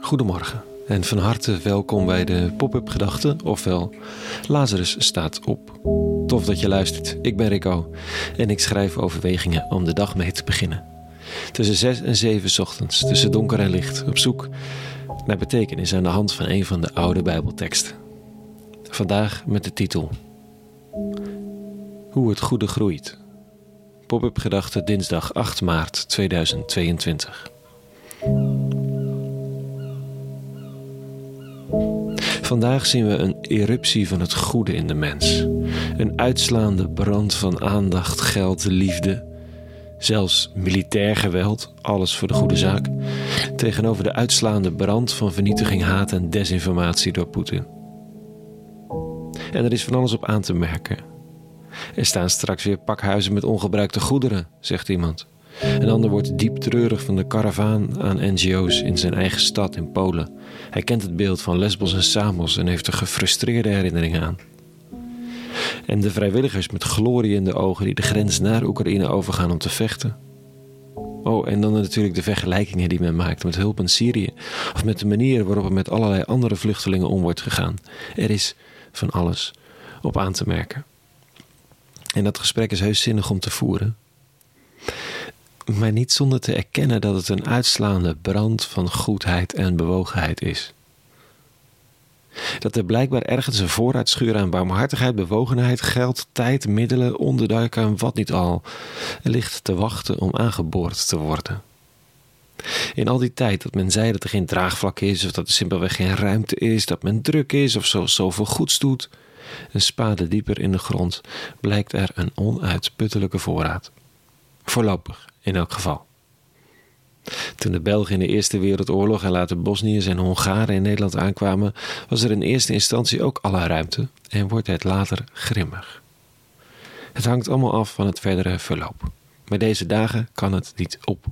Goedemorgen en van harte welkom bij de Pop-up Gedachten, ofwel Lazarus staat op. Tof dat je luistert. Ik ben Rico en ik schrijf overwegingen om de dag mee te beginnen. Tussen 6 en 7 ochtends, tussen donker en licht, op zoek naar betekenis aan de hand van een van de oude Bijbelteksten. Vandaag met de titel Hoe het goede groeit. Pop-up Gedachten dinsdag 8 maart 2022. Vandaag zien we een eruptie van het goede in de mens. Een uitslaande brand van aandacht, geld, liefde. Zelfs militair geweld, alles voor de goede zaak. Tegenover de uitslaande brand van vernietiging, haat en desinformatie door Poetin. En er is van alles op aan te merken. Er staan straks weer pakhuizen met ongebruikte goederen, zegt iemand. Een ander wordt diep treurig van de karavaan aan NGO's in zijn eigen stad in Polen. Hij kent het beeld van Lesbos en Samos en heeft er gefrustreerde herinneringen aan. En de vrijwilligers met glorie in de ogen die de grens naar Oekraïne overgaan om te vechten. Oh, en dan natuurlijk de vergelijkingen die men maakt met hulp in Syrië. Of met de manier waarop er met allerlei andere vluchtelingen om wordt gegaan. Er is van alles op aan te merken. En dat gesprek is heus zinnig om te voeren maar niet zonder te erkennen dat het een uitslaande brand van goedheid en bewogenheid is. Dat er blijkbaar ergens een vooruitschuur aan barmhartigheid, bewogenheid, geld, tijd, middelen, onderduiken en wat niet al ligt te wachten om aangeboord te worden. In al die tijd dat men zei dat er geen draagvlak is, of dat er simpelweg geen ruimte is, dat men druk is of zo, zoveel goeds doet, een spade dieper in de grond blijkt er een onuitputtelijke voorraad. Voorlopig in elk geval. Toen de Belgen in de Eerste Wereldoorlog en later Bosniërs en Hongaren in Nederland aankwamen, was er in eerste instantie ook alle ruimte en wordt het later grimmig. Het hangt allemaal af van het verdere verloop. Maar deze dagen kan het niet op.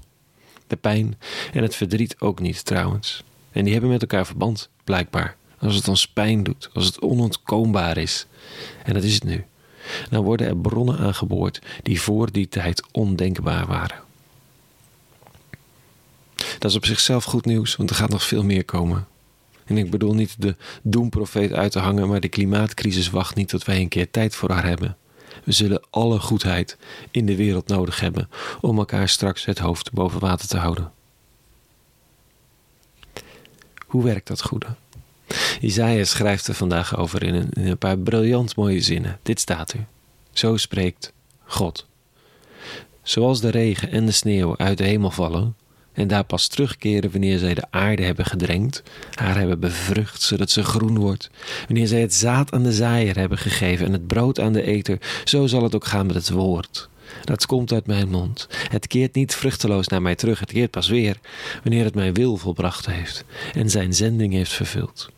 De pijn en het verdriet ook niet trouwens. En die hebben met elkaar verband, blijkbaar. Als het ons pijn doet, als het onontkoombaar is. En dat is het nu. Dan worden er bronnen aangeboord die voor die tijd ondenkbaar waren. Dat is op zichzelf goed nieuws, want er gaat nog veel meer komen. En ik bedoel niet de doemprofeet uit te hangen, maar de klimaatcrisis wacht niet tot wij een keer tijd voor haar hebben. We zullen alle goedheid in de wereld nodig hebben om elkaar straks het hoofd boven water te houden. Hoe werkt dat goede? Isaiah schrijft er vandaag over in een, een paar briljant mooie zinnen. Dit staat er. Zo spreekt God. Zoals de regen en de sneeuw uit de hemel vallen, en daar pas terugkeren wanneer zij de aarde hebben gedrenkt, haar hebben bevrucht zodat ze groen wordt, wanneer zij het zaad aan de zaaier hebben gegeven en het brood aan de eter, zo zal het ook gaan met het woord. Dat komt uit mijn mond. Het keert niet vruchteloos naar mij terug, het keert pas weer wanneer het mijn wil volbracht heeft en zijn zending heeft vervuld.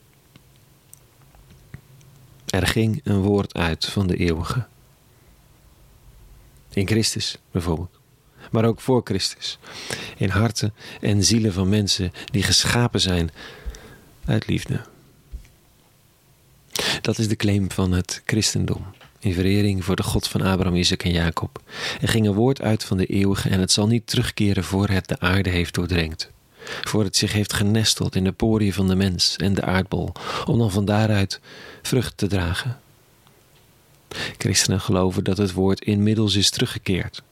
Er ging een woord uit van de eeuwige. In Christus bijvoorbeeld maar ook voor Christus. In harten en zielen van mensen die geschapen zijn uit liefde. Dat is de claim van het christendom. In verering voor de God van Abraham, Isaac en Jacob. Er ging een woord uit van de eeuwige en het zal niet terugkeren voor het de aarde heeft doordrenkt. Voor het zich heeft genesteld in de poriën van de mens en de aardbol, om dan van daaruit vrucht te dragen. Christenen geloven dat het woord inmiddels is teruggekeerd.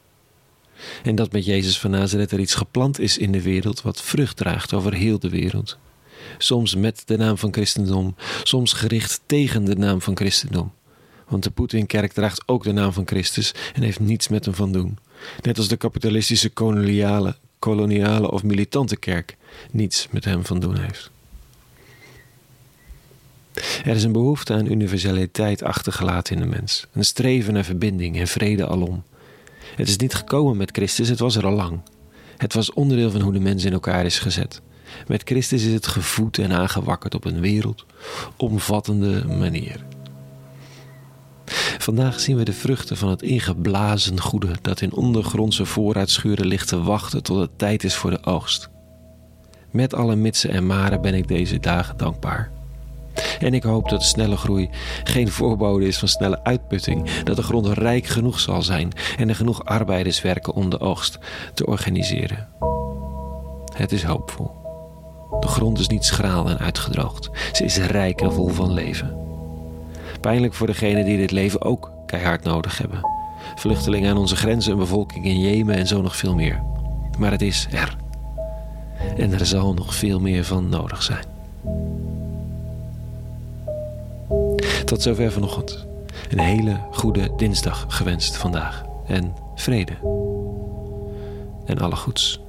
En dat met Jezus van Nazareth er iets geplant is in de wereld wat vrucht draagt over heel de wereld. Soms met de naam van christendom, soms gericht tegen de naam van christendom. Want de Poetin-kerk draagt ook de naam van Christus en heeft niets met hem van doen. Net als de kapitalistische koloniale, koloniale of militante kerk niets met hem van doen heeft. Er is een behoefte aan universaliteit achtergelaten in de mens, een streven naar verbinding en vrede alom. Het is niet gekomen met Christus, het was er al lang. Het was onderdeel van hoe de mens in elkaar is gezet. Met Christus is het gevoed en aangewakkerd op een wereldomvattende manier. Vandaag zien we de vruchten van het ingeblazen goede dat in ondergrondse voorraadschuren ligt te wachten tot het tijd is voor de oogst. Met alle mitsen en maren ben ik deze dagen dankbaar. En ik hoop dat snelle groei geen voorbode is van snelle uitputting, dat de grond rijk genoeg zal zijn en er genoeg arbeiders werken om de oogst te organiseren. Het is hoopvol. De grond is niet schraal en uitgedroogd. Ze is rijk en vol van leven. Pijnlijk voor degenen die dit leven ook keihard nodig hebben. Vluchtelingen aan onze grenzen, een bevolking in Jemen en zo nog veel meer. Maar het is er. En er zal nog veel meer van nodig zijn. Tot zover vanochtend. Een hele goede dinsdag gewenst vandaag. En vrede. En alle goeds.